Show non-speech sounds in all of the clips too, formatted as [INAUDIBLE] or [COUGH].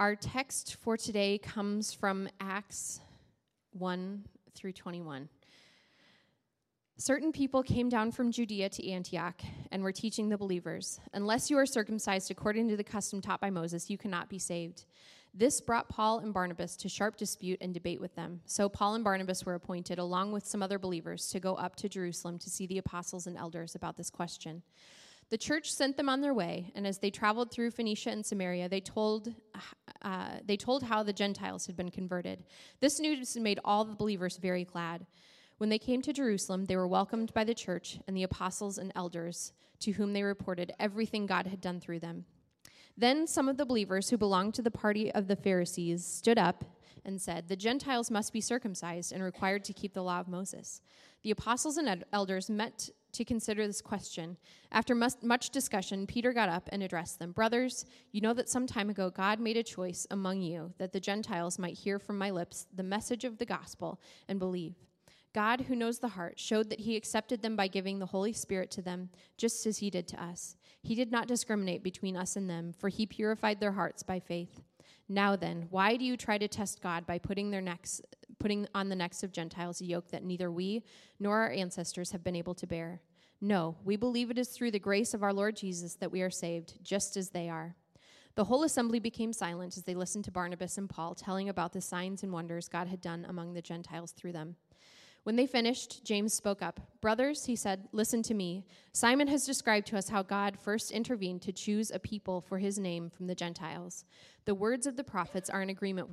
Our text for today comes from Acts 1 through 21. Certain people came down from Judea to Antioch and were teaching the believers Unless you are circumcised according to the custom taught by Moses, you cannot be saved. This brought Paul and Barnabas to sharp dispute and debate with them. So Paul and Barnabas were appointed, along with some other believers, to go up to Jerusalem to see the apostles and elders about this question. The church sent them on their way, and as they traveled through Phoenicia and Samaria, they told, uh, they told how the Gentiles had been converted. This news made all the believers very glad. When they came to Jerusalem, they were welcomed by the church and the apostles and elders, to whom they reported everything God had done through them. Then some of the believers who belonged to the party of the Pharisees stood up and said, The Gentiles must be circumcised and required to keep the law of Moses. The apostles and elders met to consider this question. After much discussion, Peter got up and addressed them Brothers, you know that some time ago God made a choice among you that the Gentiles might hear from my lips the message of the gospel and believe. God, who knows the heart, showed that he accepted them by giving the Holy Spirit to them, just as he did to us. He did not discriminate between us and them, for he purified their hearts by faith. Now then, why do you try to test God by putting their necks putting on the necks of Gentiles a yoke that neither we nor our ancestors have been able to bear? No, we believe it is through the grace of our Lord Jesus that we are saved, just as they are. The whole assembly became silent as they listened to Barnabas and Paul telling about the signs and wonders God had done among the Gentiles through them. When they finished, James spoke up. Brothers, he said, listen to me. Simon has described to us how God first intervened to choose a people for his name from the Gentiles. The words of the prophets are in agreement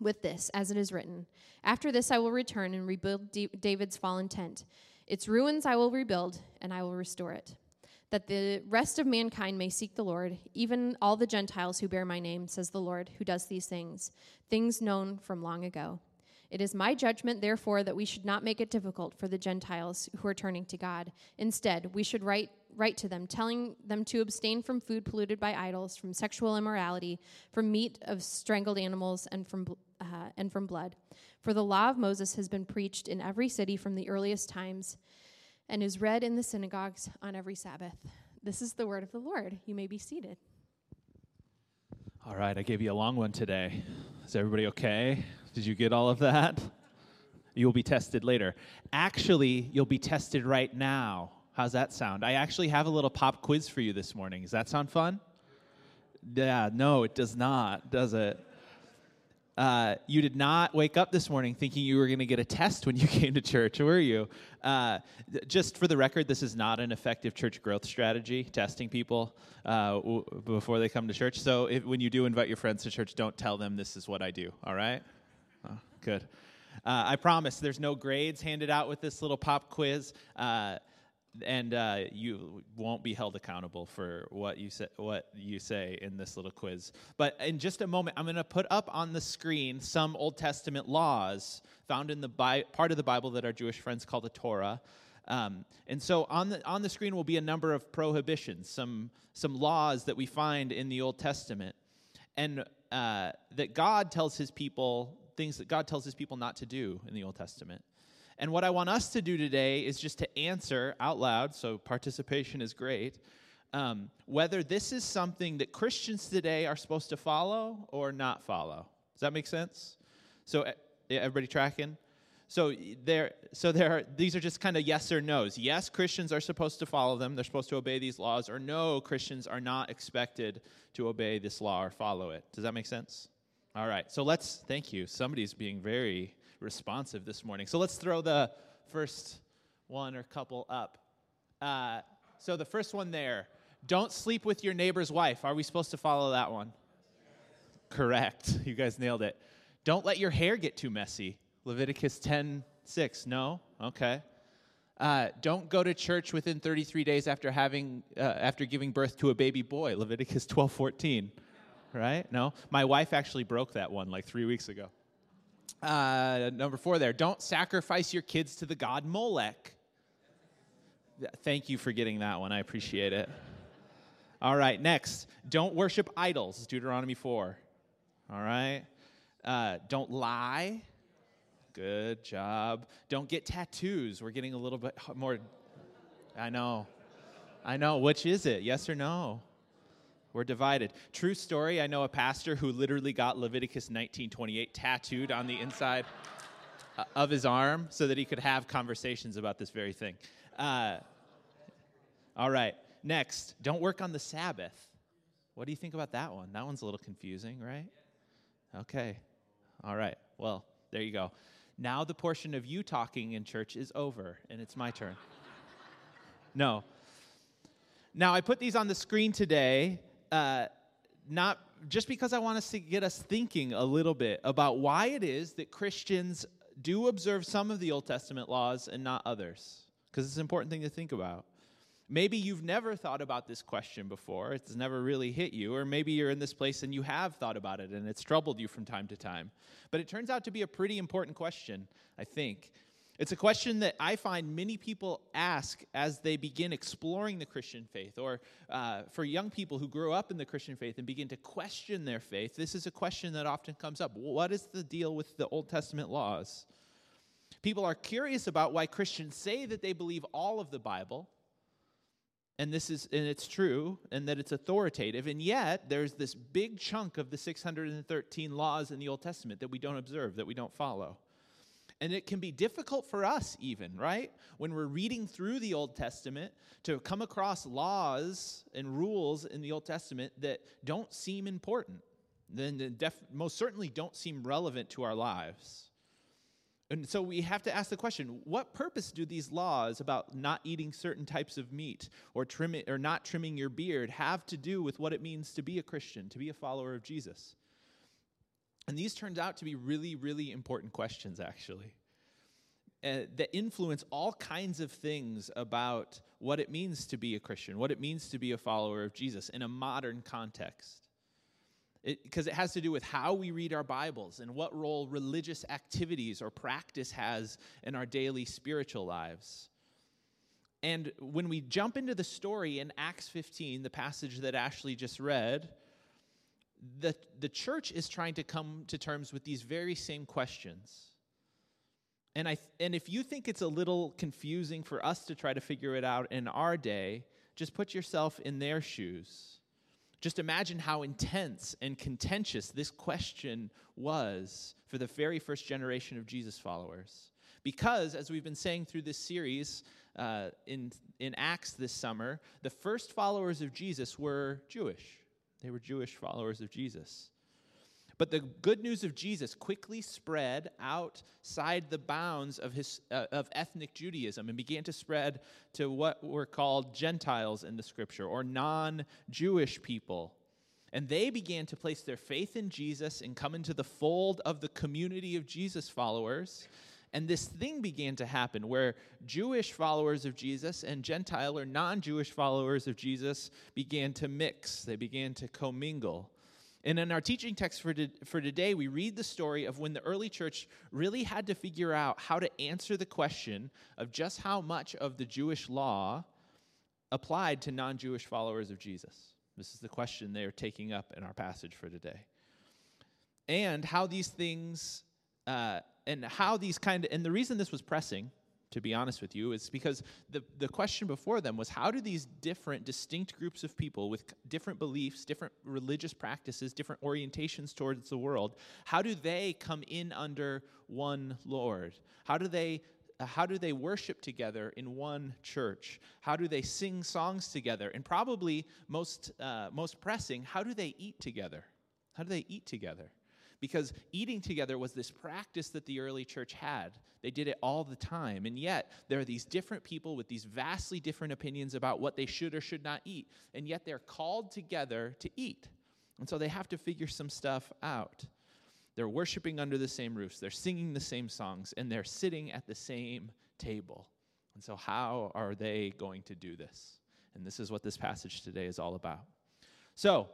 with, this, as it is written After this I will return and rebuild David's fallen tent. Its ruins I will rebuild, and I will restore it. That the rest of mankind may seek the Lord, even all the Gentiles who bear my name, says the Lord, who does these things, things known from long ago. It is my judgment, therefore, that we should not make it difficult for the Gentiles who are turning to God. Instead, we should write, write to them, telling them to abstain from food polluted by idols, from sexual immorality, from meat of strangled animals, and from, uh, and from blood. For the law of Moses has been preached in every city from the earliest times and is read in the synagogues on every Sabbath. This is the word of the Lord. You may be seated. All right, I gave you a long one today. Is everybody okay? Did you get all of that? You'll be tested later. Actually, you'll be tested right now. How's that sound? I actually have a little pop quiz for you this morning. Does that sound fun? Yeah, no, it does not, does it? Uh, you did not wake up this morning thinking you were going to get a test when you [LAUGHS] came to church, were you? Uh, just for the record, this is not an effective church growth strategy, testing people uh, w- before they come to church. So if, when you do invite your friends to church, don't tell them this is what I do, all right? Oh, good. Uh, I promise there's no grades handed out with this little pop quiz, uh, and uh, you won't be held accountable for what you say, what you say in this little quiz. But in just a moment, I'm going to put up on the screen some Old Testament laws found in the Bi- part of the Bible that our Jewish friends call the Torah. Um, and so on the on the screen will be a number of prohibitions, some some laws that we find in the Old Testament, and uh, that God tells His people things that God tells his people not to do in the Old Testament. And what I want us to do today is just to answer out loud, so participation is great, um, whether this is something that Christians today are supposed to follow or not follow. Does that make sense? So, yeah, everybody tracking? So there, so there. Are, these are just kind of yes or nos. Yes, Christians are supposed to follow them; they're supposed to obey these laws. Or no, Christians are not expected to obey this law or follow it. Does that make sense? All right, so let's, thank you. Somebody's being very responsive this morning. So let's throw the first one or couple up. Uh, so the first one there don't sleep with your neighbor's wife. Are we supposed to follow that one? Correct. [LAUGHS] You guys nailed it. Don't let your hair get too messy. Leviticus 10 6. No? Okay. Uh, don't go to church within 33 days after having uh, after giving birth to a baby boy. Leviticus 12 14 right? No. My wife actually broke that one like three weeks ago. Uh, number four there. Don't sacrifice your kids to the god Molech. Thank you for getting that one. I appreciate it. All right, next. Don't worship idols, Deuteronomy 4. All right. Uh, don't lie. Good job. Don't get tattoos. We're getting a little bit more. I know. I know. Which is it? Yes or no? We're divided. True story, I know a pastor who literally got Leviticus 19:28 tattooed on the inside uh, of his arm so that he could have conversations about this very thing. Uh, all right, next, don't work on the Sabbath. What do you think about that one? That one's a little confusing, right? Okay. All right. Well, there you go. Now the portion of you talking in church is over, and it's my turn. no. Now, I put these on the screen today uh, not just because I want us to get us thinking a little bit about why it is that Christians do observe some of the Old Testament laws and not others, because it's an important thing to think about. Maybe you've never thought about this question before, it's never really hit you, or maybe you're in this place and you have thought about it and it's troubled you from time to time. But it turns out to be a pretty important question, I think. It's a question that I find many people ask as they begin exploring the Christian faith, or uh, for young people who grow up in the Christian faith and begin to question their faith. This is a question that often comes up What is the deal with the Old Testament laws? People are curious about why Christians say that they believe all of the Bible, and this is and it's true and that it's authoritative and yet there's this big chunk of the 613 laws in the old testament that we don't observe that we don't follow and it can be difficult for us, even, right? When we're reading through the Old Testament, to come across laws and rules in the Old Testament that don't seem important, then def- most certainly don't seem relevant to our lives. And so we have to ask the question what purpose do these laws about not eating certain types of meat or, trimming, or not trimming your beard have to do with what it means to be a Christian, to be a follower of Jesus? And these turned out to be really, really important questions, actually, uh, that influence all kinds of things about what it means to be a Christian, what it means to be a follower of Jesus in a modern context. Because it, it, has to do with how we read our Bibles and what role religious activities or practice has in our daily spiritual lives. And when we jump into the story in Acts 15, the passage that Ashley just read, the, the church is trying to come to terms with these very same questions. And, I, and if you think it's a little confusing for us to try to figure it out in our day, just put yourself in their shoes. Just imagine how intense and contentious this question was for the very first generation of Jesus followers. Because, as we've been saying through this series uh, in, in Acts this summer, the first followers of Jesus were Jewish. They were Jewish followers of Jesus. But the good news of Jesus quickly spread outside the bounds of, his, uh, of ethnic Judaism and began to spread to what were called Gentiles in the scripture or non Jewish people. And they began to place their faith in Jesus and come into the fold of the community of Jesus followers. And this thing began to happen where Jewish followers of Jesus and Gentile or non Jewish followers of Jesus began to mix, they began to commingle. And in our teaching text for, to, for today, we read the story of when the early church really had to figure out how to answer the question of just how much of the Jewish law applied to non Jewish followers of Jesus. This is the question they are taking up in our passage for today. And how these things uh, and how these kind of, and the reason this was pressing, to be honest with you, is because the, the question before them was how do these different, distinct groups of people with different beliefs, different religious practices, different orientations towards the world, how do they come in under one Lord? How do they how do they worship together in one church? How do they sing songs together? And probably most, uh, most pressing, how do they eat together? How do they eat together? Because eating together was this practice that the early church had. They did it all the time. And yet, there are these different people with these vastly different opinions about what they should or should not eat. And yet, they're called together to eat. And so they have to figure some stuff out. They're worshiping under the same roofs, they're singing the same songs, and they're sitting at the same table. And so, how are they going to do this? And this is what this passage today is all about. So,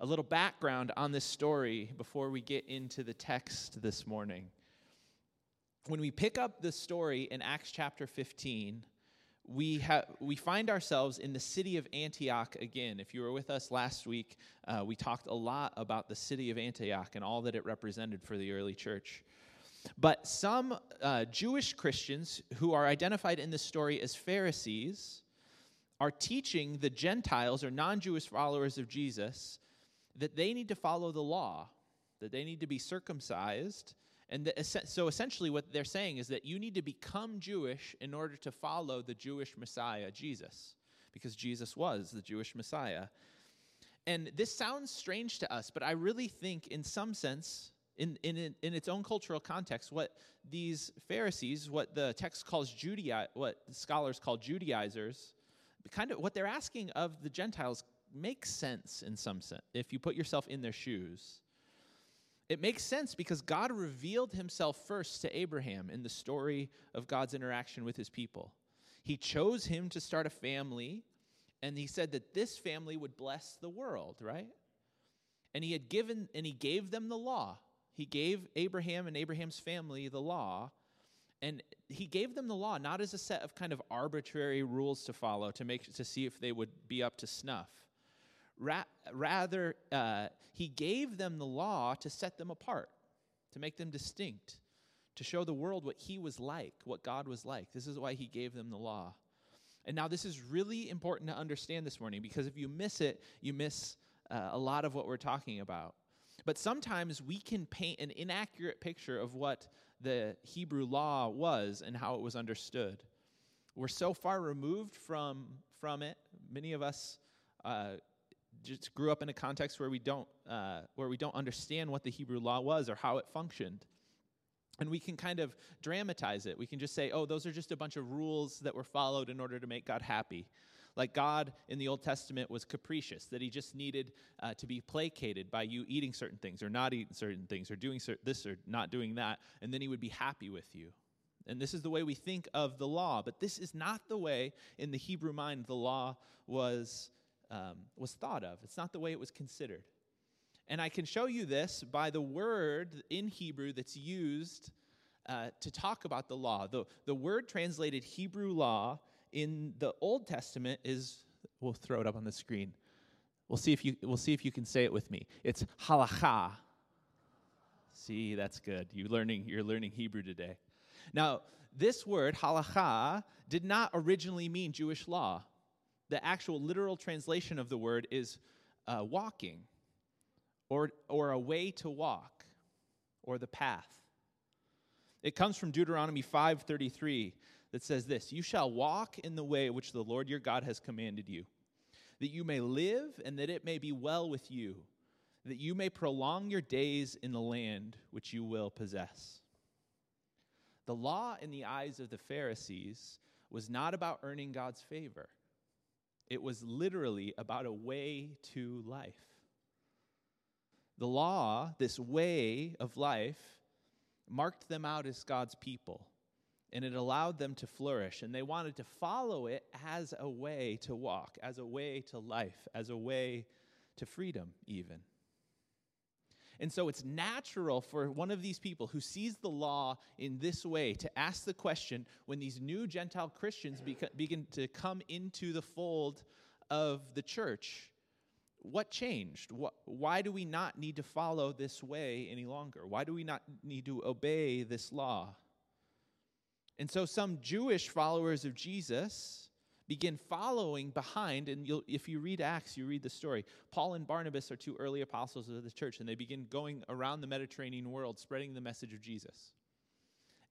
a little background on this story before we get into the text this morning. When we pick up the story in Acts chapter 15, we, ha- we find ourselves in the city of Antioch again. If you were with us last week, uh, we talked a lot about the city of Antioch and all that it represented for the early church. But some uh, Jewish Christians who are identified in this story as Pharisees are teaching the Gentiles or non Jewish followers of Jesus that they need to follow the law, that they need to be circumcised. And that, so essentially, what they're saying is that you need to become Jewish in order to follow the Jewish Messiah, Jesus, because Jesus was the Jewish Messiah. And this sounds strange to us, but I really think, in some sense, in, in, in its own cultural context, what these Pharisees, what the text calls Judai, what scholars call Judaizers, kind of what they're asking of the Gentiles makes sense in some sense if you put yourself in their shoes. It makes sense because God revealed himself first to Abraham in the story of God's interaction with his people. He chose him to start a family, and he said that this family would bless the world, right? And he had given and he gave them the law. He gave Abraham and Abraham's family the law, and he gave them the law not as a set of kind of arbitrary rules to follow to make to see if they would be up to snuff. Ra- rather, uh, he gave them the law to set them apart, to make them distinct, to show the world what he was like, what God was like. This is why he gave them the law. And now, this is really important to understand this morning because if you miss it, you miss uh, a lot of what we're talking about. But sometimes we can paint an inaccurate picture of what the Hebrew law was and how it was understood. We're so far removed from, from it. Many of us uh, just grew up in a context where we, don't, uh, where we don't understand what the Hebrew law was or how it functioned. And we can kind of dramatize it. We can just say, oh, those are just a bunch of rules that were followed in order to make God happy. Like God in the Old Testament was capricious, that he just needed uh, to be placated by you eating certain things or not eating certain things or doing cer- this or not doing that, and then he would be happy with you. And this is the way we think of the law, but this is not the way in the Hebrew mind the law was, um, was thought of. It's not the way it was considered. And I can show you this by the word in Hebrew that's used uh, to talk about the law. The, the word translated Hebrew law in the Old Testament is, we'll throw it up on the screen. We'll see if you, we'll see if you can say it with me. It's halacha. See, that's good. You're learning, you're learning Hebrew today. Now, this word, halacha, did not originally mean Jewish law. The actual literal translation of the word is uh, walking, or, or a way to walk, or the path. It comes from Deuteronomy 5:33 that says this You shall walk in the way which the Lord your God has commanded you, that you may live and that it may be well with you, that you may prolong your days in the land which you will possess. The law in the eyes of the Pharisees was not about earning God's favor. It was literally about a way to life. The law, this way of life, marked them out as God's people and it allowed them to flourish. And they wanted to follow it as a way to walk, as a way to life, as a way to freedom, even. And so it's natural for one of these people who sees the law in this way to ask the question when these new Gentile Christians begin to come into the fold of the church what changed? why do we not need to follow this way any longer? Why do we not need to obey this law? And so some Jewish followers of Jesus begin following behind, and if you read Acts, you read the story. Paul and Barnabas are two early apostles of the church, and they begin going around the Mediterranean world spreading the message of Jesus.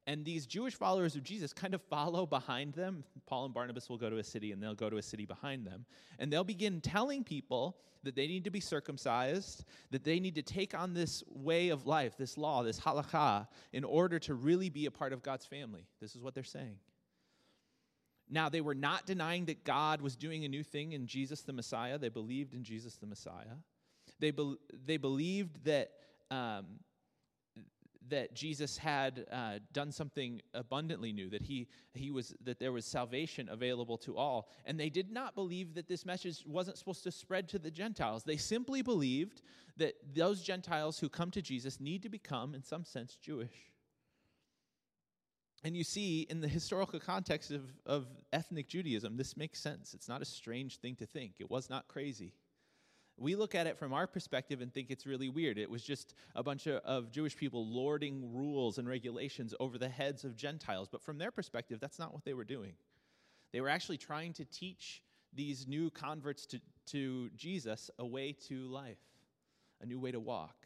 And these Jewish followers of Jesus kind of follow behind them. Paul and Barnabas will go to a city and they'll go to a city behind them. And they'll begin telling people that they need to be circumcised, that they need to take on this way of life, this law, this halakha, in order to really be a part of God's family. This is what they're saying. Now, they were not denying that God was doing a new thing in Jesus the Messiah. They believed in Jesus the Messiah. They, be- they believed that um, that Jesus had uh, done something abundantly new, that he, he was, that there was salvation available to all. And they did not believe that this message wasn't supposed to spread to the Gentiles. They simply believed that those Gentiles who come to Jesus need to become, in some sense, Jewish. And you see, in the historical context of, of ethnic Judaism, this makes sense. It's not a strange thing to think. It was not crazy. We look at it from our perspective and think it's really weird. It was just a bunch of, of, Jewish people lording rules and regulations over the heads of Gentiles. But from their perspective, that's not what they were doing. They were actually trying to teach these new converts to, to Jesus a way to life, a new way to walk.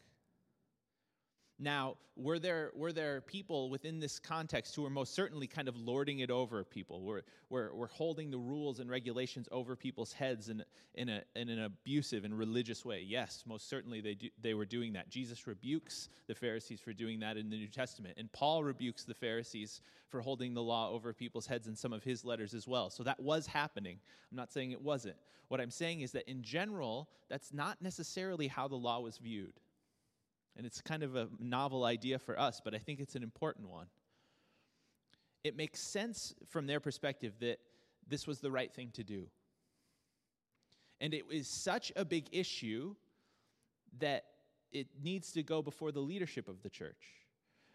Now, were there, were there people within this context who were most certainly kind of lording it over people, were, were, were holding the rules and regulations over people's heads in, in, a, in an abusive and religious way? Yes, most certainly they, do, they were doing that. Jesus rebukes the Pharisees for doing that in the New Testament, and Paul rebukes the Pharisees for holding the law over people's heads in some of his letters as well. So that was happening. I'm not saying it wasn't. What I'm saying is that in general, that's not necessarily how the law was viewed. And it's kind of a novel idea for us, but I think it's an important one. It makes sense from their perspective that this was the right thing to do. And it is such a big issue that it needs to go before the leadership of the church.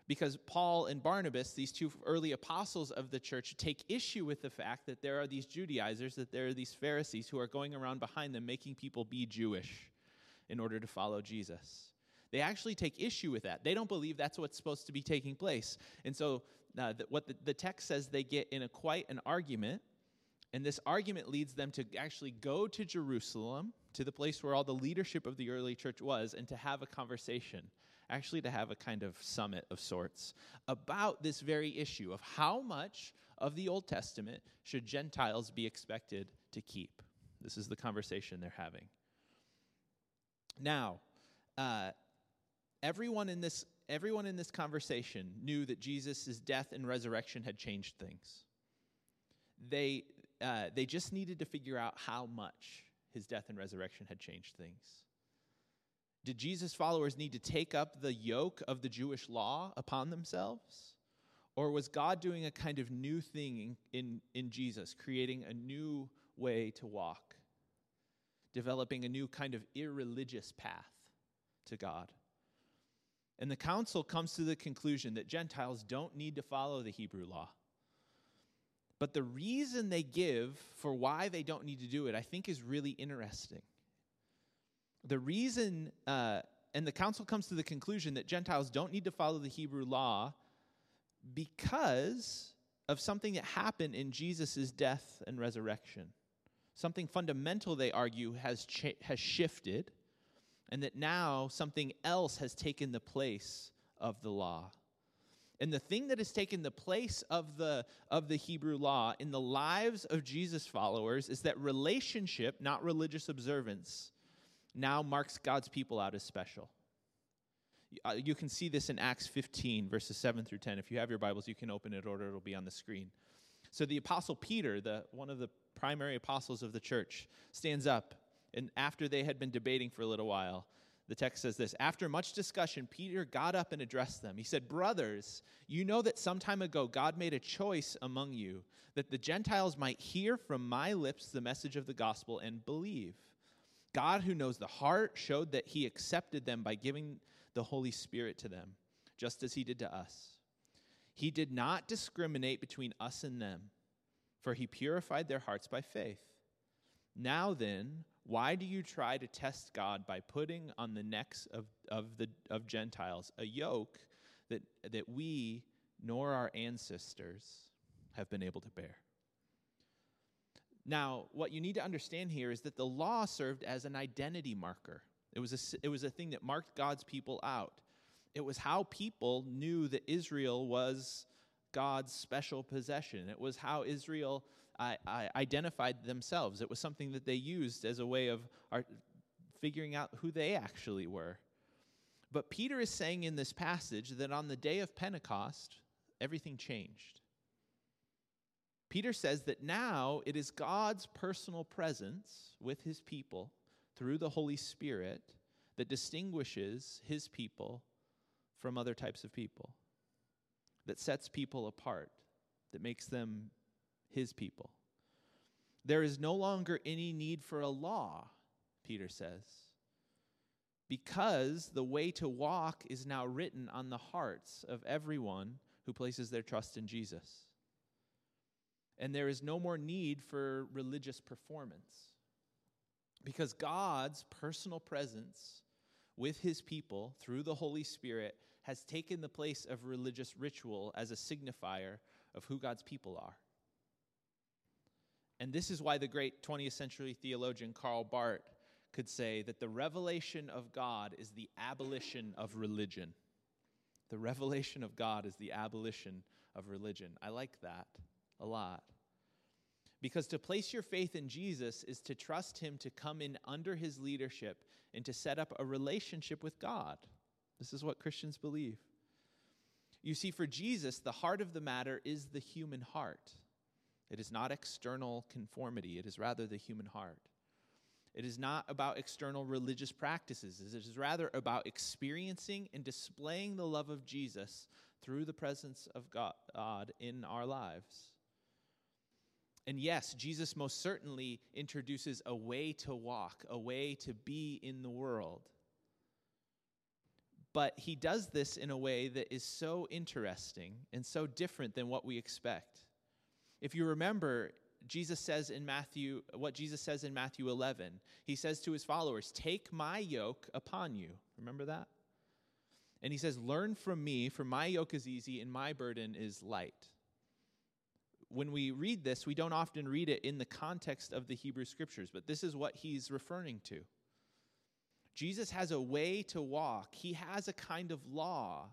Because Paul and Barnabas, these two early apostles of the church, take issue with the fact that there are these Judaizers, that there are these Pharisees who are going around behind them making people be Jewish in order to follow Jesus. They actually take issue with that. They don't believe that's what's supposed to be taking place. And so, uh, the, what the, the text says, they get in a quite an argument. And this argument leads them to actually go to Jerusalem, to the place where all the leadership of the early church was, and to have a conversation, actually, to have a kind of summit of sorts about this very issue of how much of the Old Testament should Gentiles be expected to keep. This is the conversation they're having. Now, uh, everyone in this everyone in this conversation knew that jesus' death and resurrection had changed things. They uh, they just needed to figure out how much his death and resurrection had changed things. Did jesus followers need to take up the yoke of the jewish law upon themselves? Or was god doing a kind of new thing in, in, in jesus creating a new way to walk developing a new kind of irreligious path to god and the council comes to the conclusion that Gentiles don't need to follow the Hebrew law. But the reason they give for why they don't need to do it, I think, is really interesting. The reason, uh, and the council comes to the conclusion that Gentiles don't need to follow the Hebrew law because of something that happened in Jesus' death and resurrection. Something fundamental, they argue, has, cha- has shifted and that now something else has taken the place of the law. And the thing that has taken the place of the, of the Hebrew law in the lives of Jesus' followers is that relationship, not religious observance, now marks God's people out as special. Uh, you can see this in Acts 15, verses 7 through 10. If you have your Bibles, you can open it or it'll be on the screen. So the Apostle Peter, the, one of the primary apostles of the church, stands up and after they had been debating for a little while, the text says this After much discussion, Peter got up and addressed them. He said, Brothers, you know that some time ago God made a choice among you that the Gentiles might hear from my lips the message of the gospel and believe. God, who knows the heart, showed that he accepted them by giving the Holy Spirit to them, just as he did to us. He did not discriminate between us and them, for he purified their hearts by faith. Now then, why do you try to test God by putting on the necks of, of, the, of Gentiles a yoke that, that we nor our ancestors have been able to bear? Now, what you need to understand here is that the law served as an identity marker. It was a, it was a thing that marked God's people out. It was how people knew that Israel was God's special possession. It was how Israel uh, identified themselves. It was something that they used as a way of figuring out who they actually were. But Peter is saying in this passage that on the day of Pentecost, everything changed. Peter says that now it is God's personal presence with his people through the Holy Spirit that distinguishes his people from other types of people that sets people apart, that makes them his people. There is no longer any need for a law, Peter says, because the way to walk is now written on the hearts of everyone who places their trust in Jesus. And there is no more need for religious performance because God's personal presence with his people through the Holy Spirit has taken the place of religious ritual as a signifier of who God's people are. And this is why the great 20th century theologian Karl Barth could say that the revelation of God is the abolition of religion. The revelation of God is the abolition of religion. I like that a lot. Because to place your faith in Jesus is to trust Him to come in under His leadership and to set up a relationship with God. This is what Christians believe. You see, for Jesus, the heart of the matter is the human heart. It is not external conformity, it is rather the human heart. It is not about external religious practices. It is rather about experiencing and displaying the love of Jesus through the presence of God in our lives. And yes, Jesus most certainly introduces a way to walk, a way to be in the world. But he does this in a way that is so interesting and so different than what we expect. If you remember, Jesus says in Matthew, what Jesus says in Matthew 11, he says to his followers, Take my yoke upon you. Remember that? And he says, Learn from me, for my yoke is easy and my burden is light. When we read this, we don't often read it in the context of the Hebrew scriptures, but this is what he's referring to. Jesus has a way to walk, he has a kind of law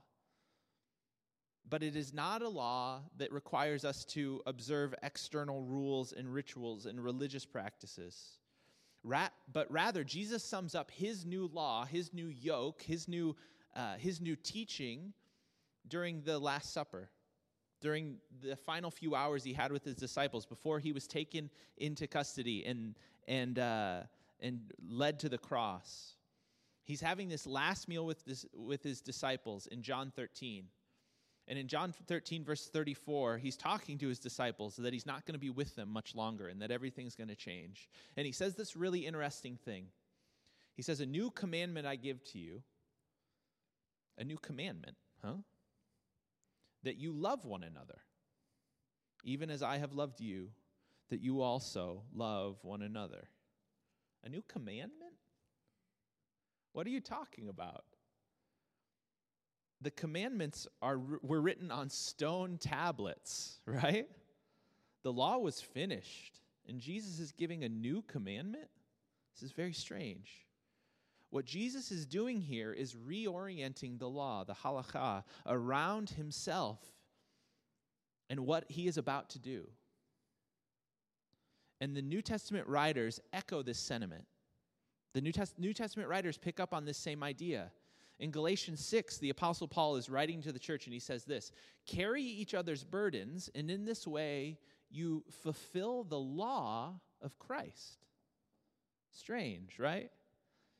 but it is not a law that requires us to observe external rules and rituals and religious practices. Ra- but rather, Jesus sums up his new law, his new yoke, his new, uh, his new teaching during the Last Supper, during the final few hours he had with his disciples before he was taken into custody and, and, uh, and led to the cross. He's having this last meal with, this, with his disciples in John 13. And in John 13, verse 34, he's talking to his disciples that he's not going to be with them much longer and that everything's going to change. And he says this really interesting thing. He says, A new commandment I give to you. A new commandment, huh? That you love one another, even as I have loved you, that you also love one another. A new commandment? What are you talking about? The commandments are were written on stone tablets, [LAUGHS] right? The law was finished, and Jesus is giving a new commandment. This is very strange. What Jesus is doing here is reorienting the law, the halakha, around himself and what he is about to do. And the New Testament writers echo this sentiment. The New, Test- New Testament writers pick up on this same idea. In Galatians 6, the Apostle Paul is writing to the church and he says this Carry each other's burdens, and in this way you fulfill the law of Christ. Strange, right?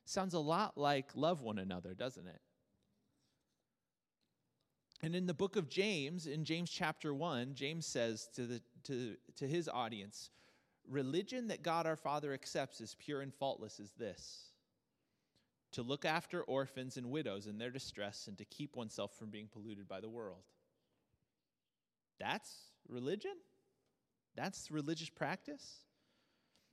Sounds a lot like love one another, doesn't it? And in the book of James, in James chapter 1, James says to, the, to, to his audience, Religion that God our Father accepts as pure and faultless is this to look after orphans and widows in their distress and to keep oneself from being polluted by the world. That's religion? That's religious practice?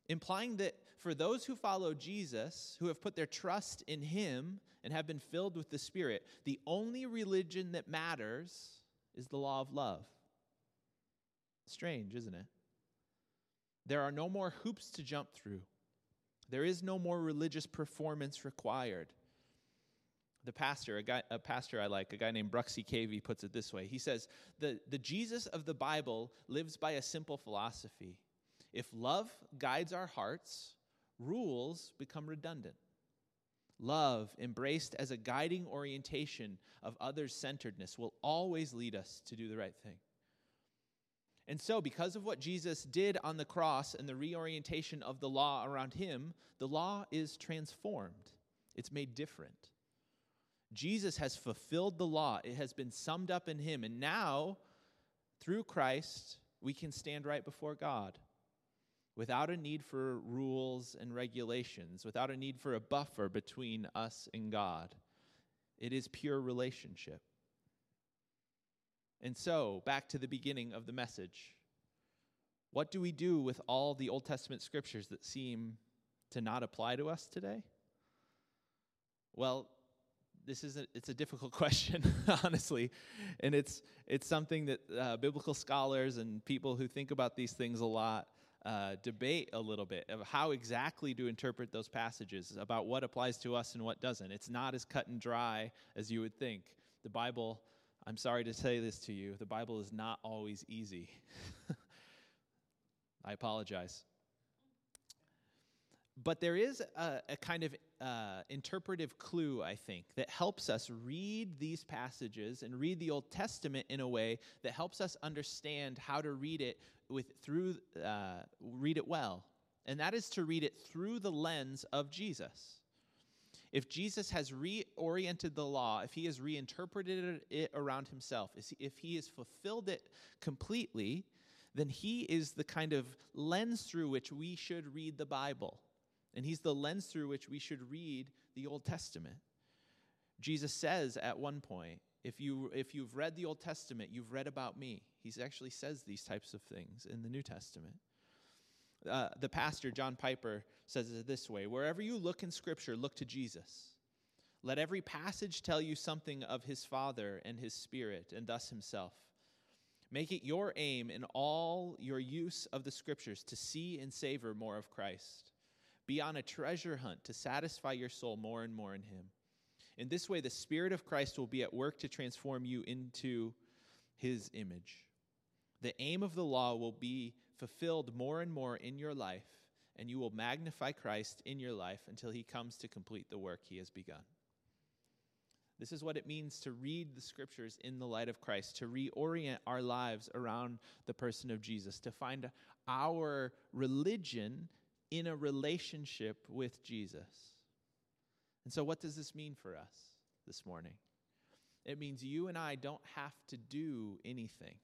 Implying that for those who follow Jesus, who have put their trust in Him and have been filled with the Spirit, the only religion that matters is the law of love. Strange, isn't it? There are no more hoops to jump through. There is no more religious performance required. The pastor, a, guy, a pastor I like, a guy named Bruxy Cavey, puts it this way. He says, the, the Jesus of the Bible lives by a simple philosophy. If love guides our hearts, rules become redundant. Love, embraced as a guiding orientation of others centeredness, will always lead us to do the right thing. And so, because of what Jesus did on the cross and the reorientation of the law around him, the law is transformed. It's made different. Jesus has fulfilled the law, it has been summed up in him. And now, through Christ, we can stand right before God without a need for rules and regulations, without a need for a buffer between us and God. It is pure relationship. And so, back to the beginning of the message. What do we do with all the Old Testament scriptures that seem to not apply to us today? Well, this is a, it's a difficult [LAUGHS] question, honestly, and it's it's something that uh, biblical scholars and people who think about these things a lot uh, debate a little bit of how exactly to interpret those passages, about what applies to us and what doesn't. It's not as cut and dry as you would think. The Bible, I'm sorry to say this to you, the Bible is not always easy. [LAUGHS] I apologize. But there is a, a kind of uh, interpretive clue, I think, that helps us read these passages and read the Old Testament in a way that helps us understand how to read it with through uh, read it well, and that is to read it through the lens of Jesus. If Jesus has reoriented the law, if he has reinterpreted it around himself, if he has fulfilled it completely, then he is the kind of lens through which we should read the Bible. And he's the lens through which we should read the Old Testament. Jesus says at one point, if, you, if you've read the Old Testament, you've read about me. He actually says these types of things in the New Testament. Uh, the pastor, John Piper, says it this way Wherever you look in Scripture, look to Jesus. Let every passage tell you something of his Father and his Spirit, and thus himself. Make it your aim in all your use of the Scriptures to see and savor more of Christ. Be on a treasure hunt to satisfy your soul more and more in Him. In this way, the Spirit of Christ will be at work to transform you into His image. The aim of the law will be fulfilled more and more in your life, and you will magnify Christ in your life until He comes to complete the work He has begun. This is what it means to read the scriptures in the light of Christ, to reorient our lives around the person of Jesus, to find our religion in a relationship with Jesus. And so, what does this mean for us this morning? It means you and I don't have to do anything.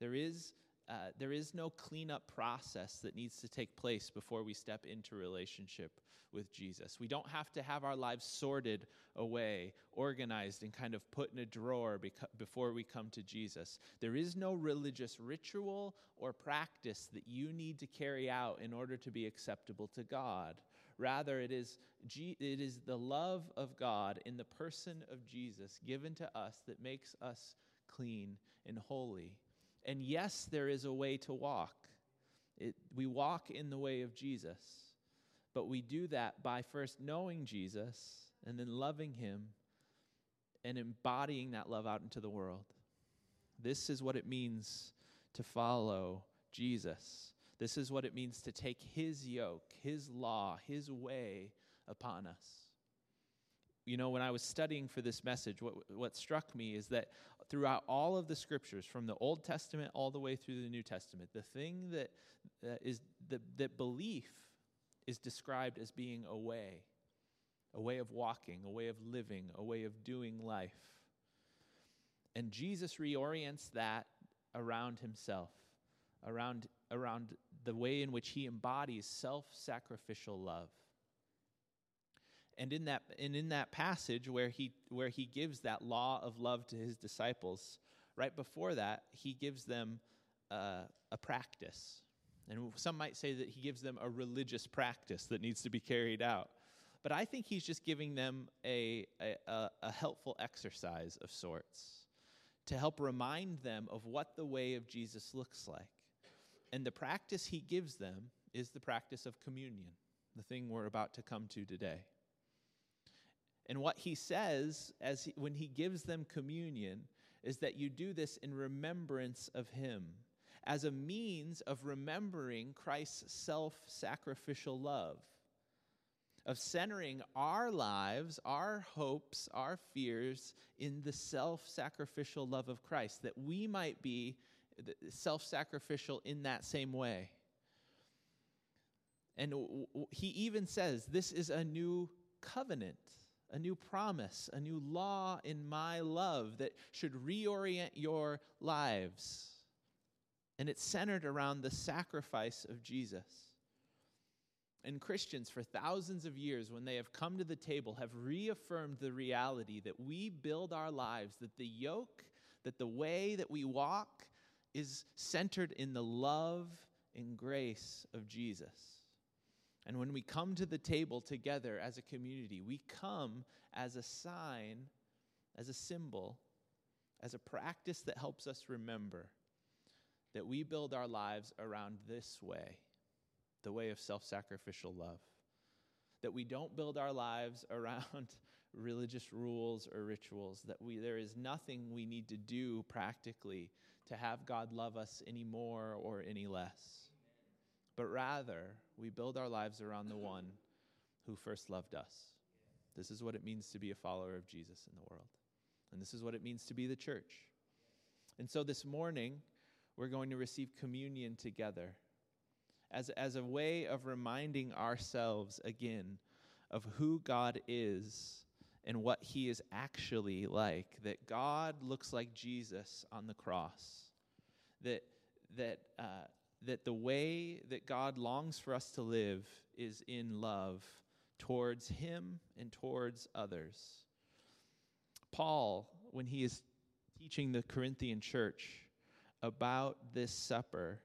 There is uh, there is no cleanup process that needs to take place before we step into relationship with Jesus. We don't have to have our lives sorted away, organized, and kind of put in a drawer beca- before we come to Jesus. There is no religious ritual or practice that you need to carry out in order to be acceptable to God. Rather, it is, G- it is the love of God in the person of Jesus given to us that makes us clean and holy and yes, there is a way to walk. It, we walk in the way of Jesus, but we do that by first knowing Jesus and then loving him and embodying that love out into the world. This is what it means to follow Jesus. This is what it means to take his yoke, his law, his way upon us you know, when I was studying for this message, what, what struck me is that throughout all of the scriptures, from the Old Testament all the way through the New Testament, the thing that is that, that belief is described as being a way, a way of walking, a way of living, a way of doing life. And Jesus reorients that around himself, around, around the way in which he embodies self sacrificial love. And in that, and in that passage where he, where he gives that law of love to his disciples, right before that, he gives them uh, a practice. And some might say that he gives them a religious practice that needs to be carried out. But I think he's just giving them a, a, a helpful exercise of sorts to help remind them of what the way of Jesus looks like. And the practice he gives them is the practice of communion, the thing we're about to come to today. And what he says as he, when he gives them communion is that you do this in remembrance of him, as a means of remembering Christ's self sacrificial love, of centering our lives, our hopes, our fears in the self sacrificial love of Christ, that we might be self sacrificial in that same way. And he even says, This is a new covenant a new promise, a new law in my love that should reorient your lives. And it's centered around the sacrifice of Jesus. And Christians, for thousands of years, when they have come to the table, have reaffirmed the reality that we build our lives, that the yoke, that the way that we walk is centered in the love and grace of Jesus. And when we come to the table together as a community, we come as a sign, as a symbol, as a practice that helps us remember that we build our lives around this way the way of self sacrificial love. That we don't build our lives [LAUGHS] around religious rules or rituals, that we, there is nothing we need to do practically to have God love us any more or any less. But rather, we build our lives around the one who first loved us. This is what it means to be a follower of Jesus in the world. And this is what it means to be the church. And so this morning, we're going to receive communion together as, as a way of reminding ourselves again of who God is and what he is actually like. That God looks like Jesus on the cross. That, that, uh, that the way that God longs for us to live is in love towards him and towards others. Paul, when he is teaching the Corinthian church about this supper,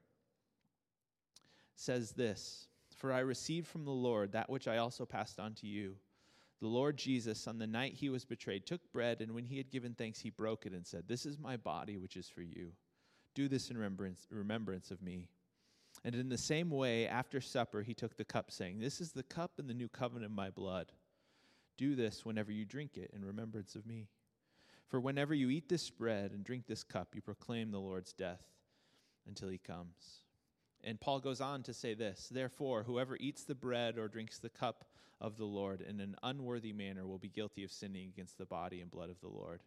says this For I received from the Lord that which I also passed on to you. The Lord Jesus, on the night he was betrayed, took bread, and when he had given thanks, he broke it and said, This is my body, which is for you. Do this in remembrance, remembrance of me. And in the same way, after supper, he took the cup, saying, This is the cup in the new covenant of my blood. Do this whenever you drink it in remembrance of me. For whenever you eat this bread and drink this cup, you proclaim the Lord's death until he comes. And Paul goes on to say this Therefore, whoever eats the bread or drinks the cup of the Lord in an unworthy manner will be guilty of sinning against the body and blood of the Lord.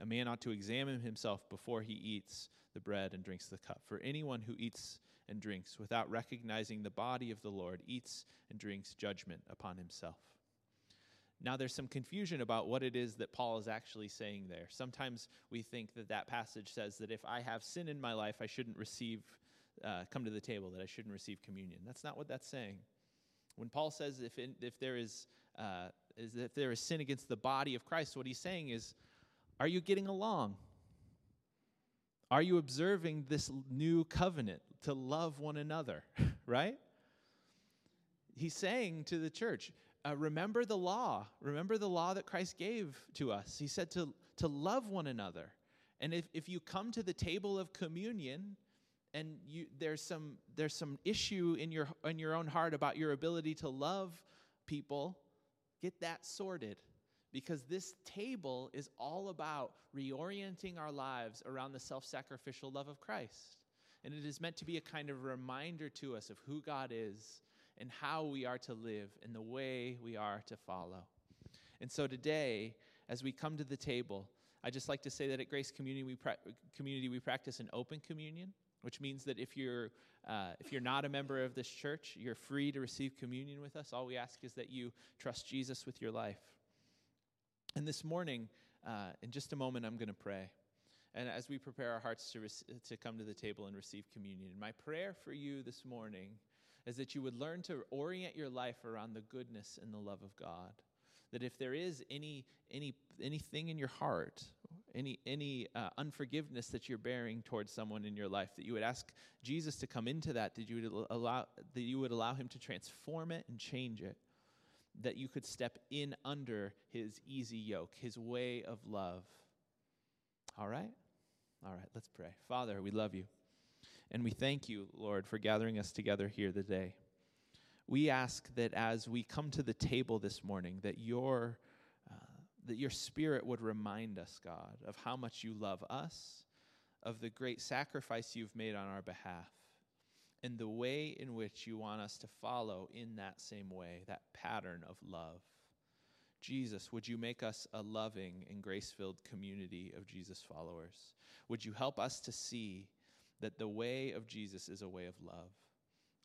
A man ought to examine himself before he eats the bread and drinks the cup. For anyone who eats and drinks without recognizing the body of the Lord eats and drinks judgment upon himself. Now, there's some confusion about what it is that Paul is actually saying there. Sometimes we think that that passage says that if I have sin in my life, I shouldn't receive uh, come to the table, that I shouldn't receive communion. That's not what that's saying. When Paul says if, in, if, there is, uh, is if there is sin against the body of Christ, what he's saying is, are you getting along? Are you observing this new covenant to love one another, [LAUGHS] right? He's saying to the church, uh, remember the law. Remember the law that Christ gave to us. He said to, to love one another. And if, if you come to the table of communion, and you, there's some there's some issue in your in your own heart about your ability to love people get that sorted because this table is all about reorienting our lives around the self-sacrificial love of Christ and it is meant to be a kind of reminder to us of who God is and how we are to live and the way we are to follow. And so today as we come to the table I just like to say that at Grace Community we, pra- community, we practice an open communion which means that if you're uh, if you're not a member of this church you're free to receive communion with us. All we ask is that you trust jesus with your life. And this morning uh, in just a moment i'm going to pray and as we prepare our hearts to, rec- to come to the table and receive communion my prayer for you this morning is that you would learn to orient your life around the goodness and the love of god. That if there is any any anything in your heart any any uh, unforgiveness that you're bearing towards someone in your life that you would ask jesus to come into that that you would allow that you would allow him to transform it and change it that you could step in under his easy yoke his way of love all right? All right let's pray. Father we love you and we thank you lord for gathering us together here today. We ask that as we come to the table this morning, that your, uh, that your spirit would remind us, God, of how much you love us, of the great sacrifice you've made on our behalf, and the way in which you want us to follow in that same way, that pattern of love. Jesus, would you make us a loving and grace filled community of Jesus followers? Would you help us to see that the way of Jesus is a way of love?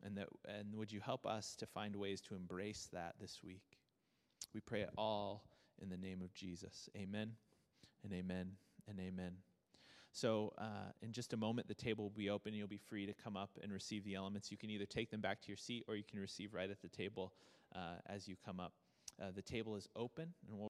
And, that, and would you help us to find ways to embrace that this week? We pray it all in the name of Jesus. Amen and amen and amen. So, uh, in just a moment, the table will be open. You'll be free to come up and receive the elements. You can either take them back to your seat or you can receive right at the table uh, as you come up. Uh, the table is open, and we'll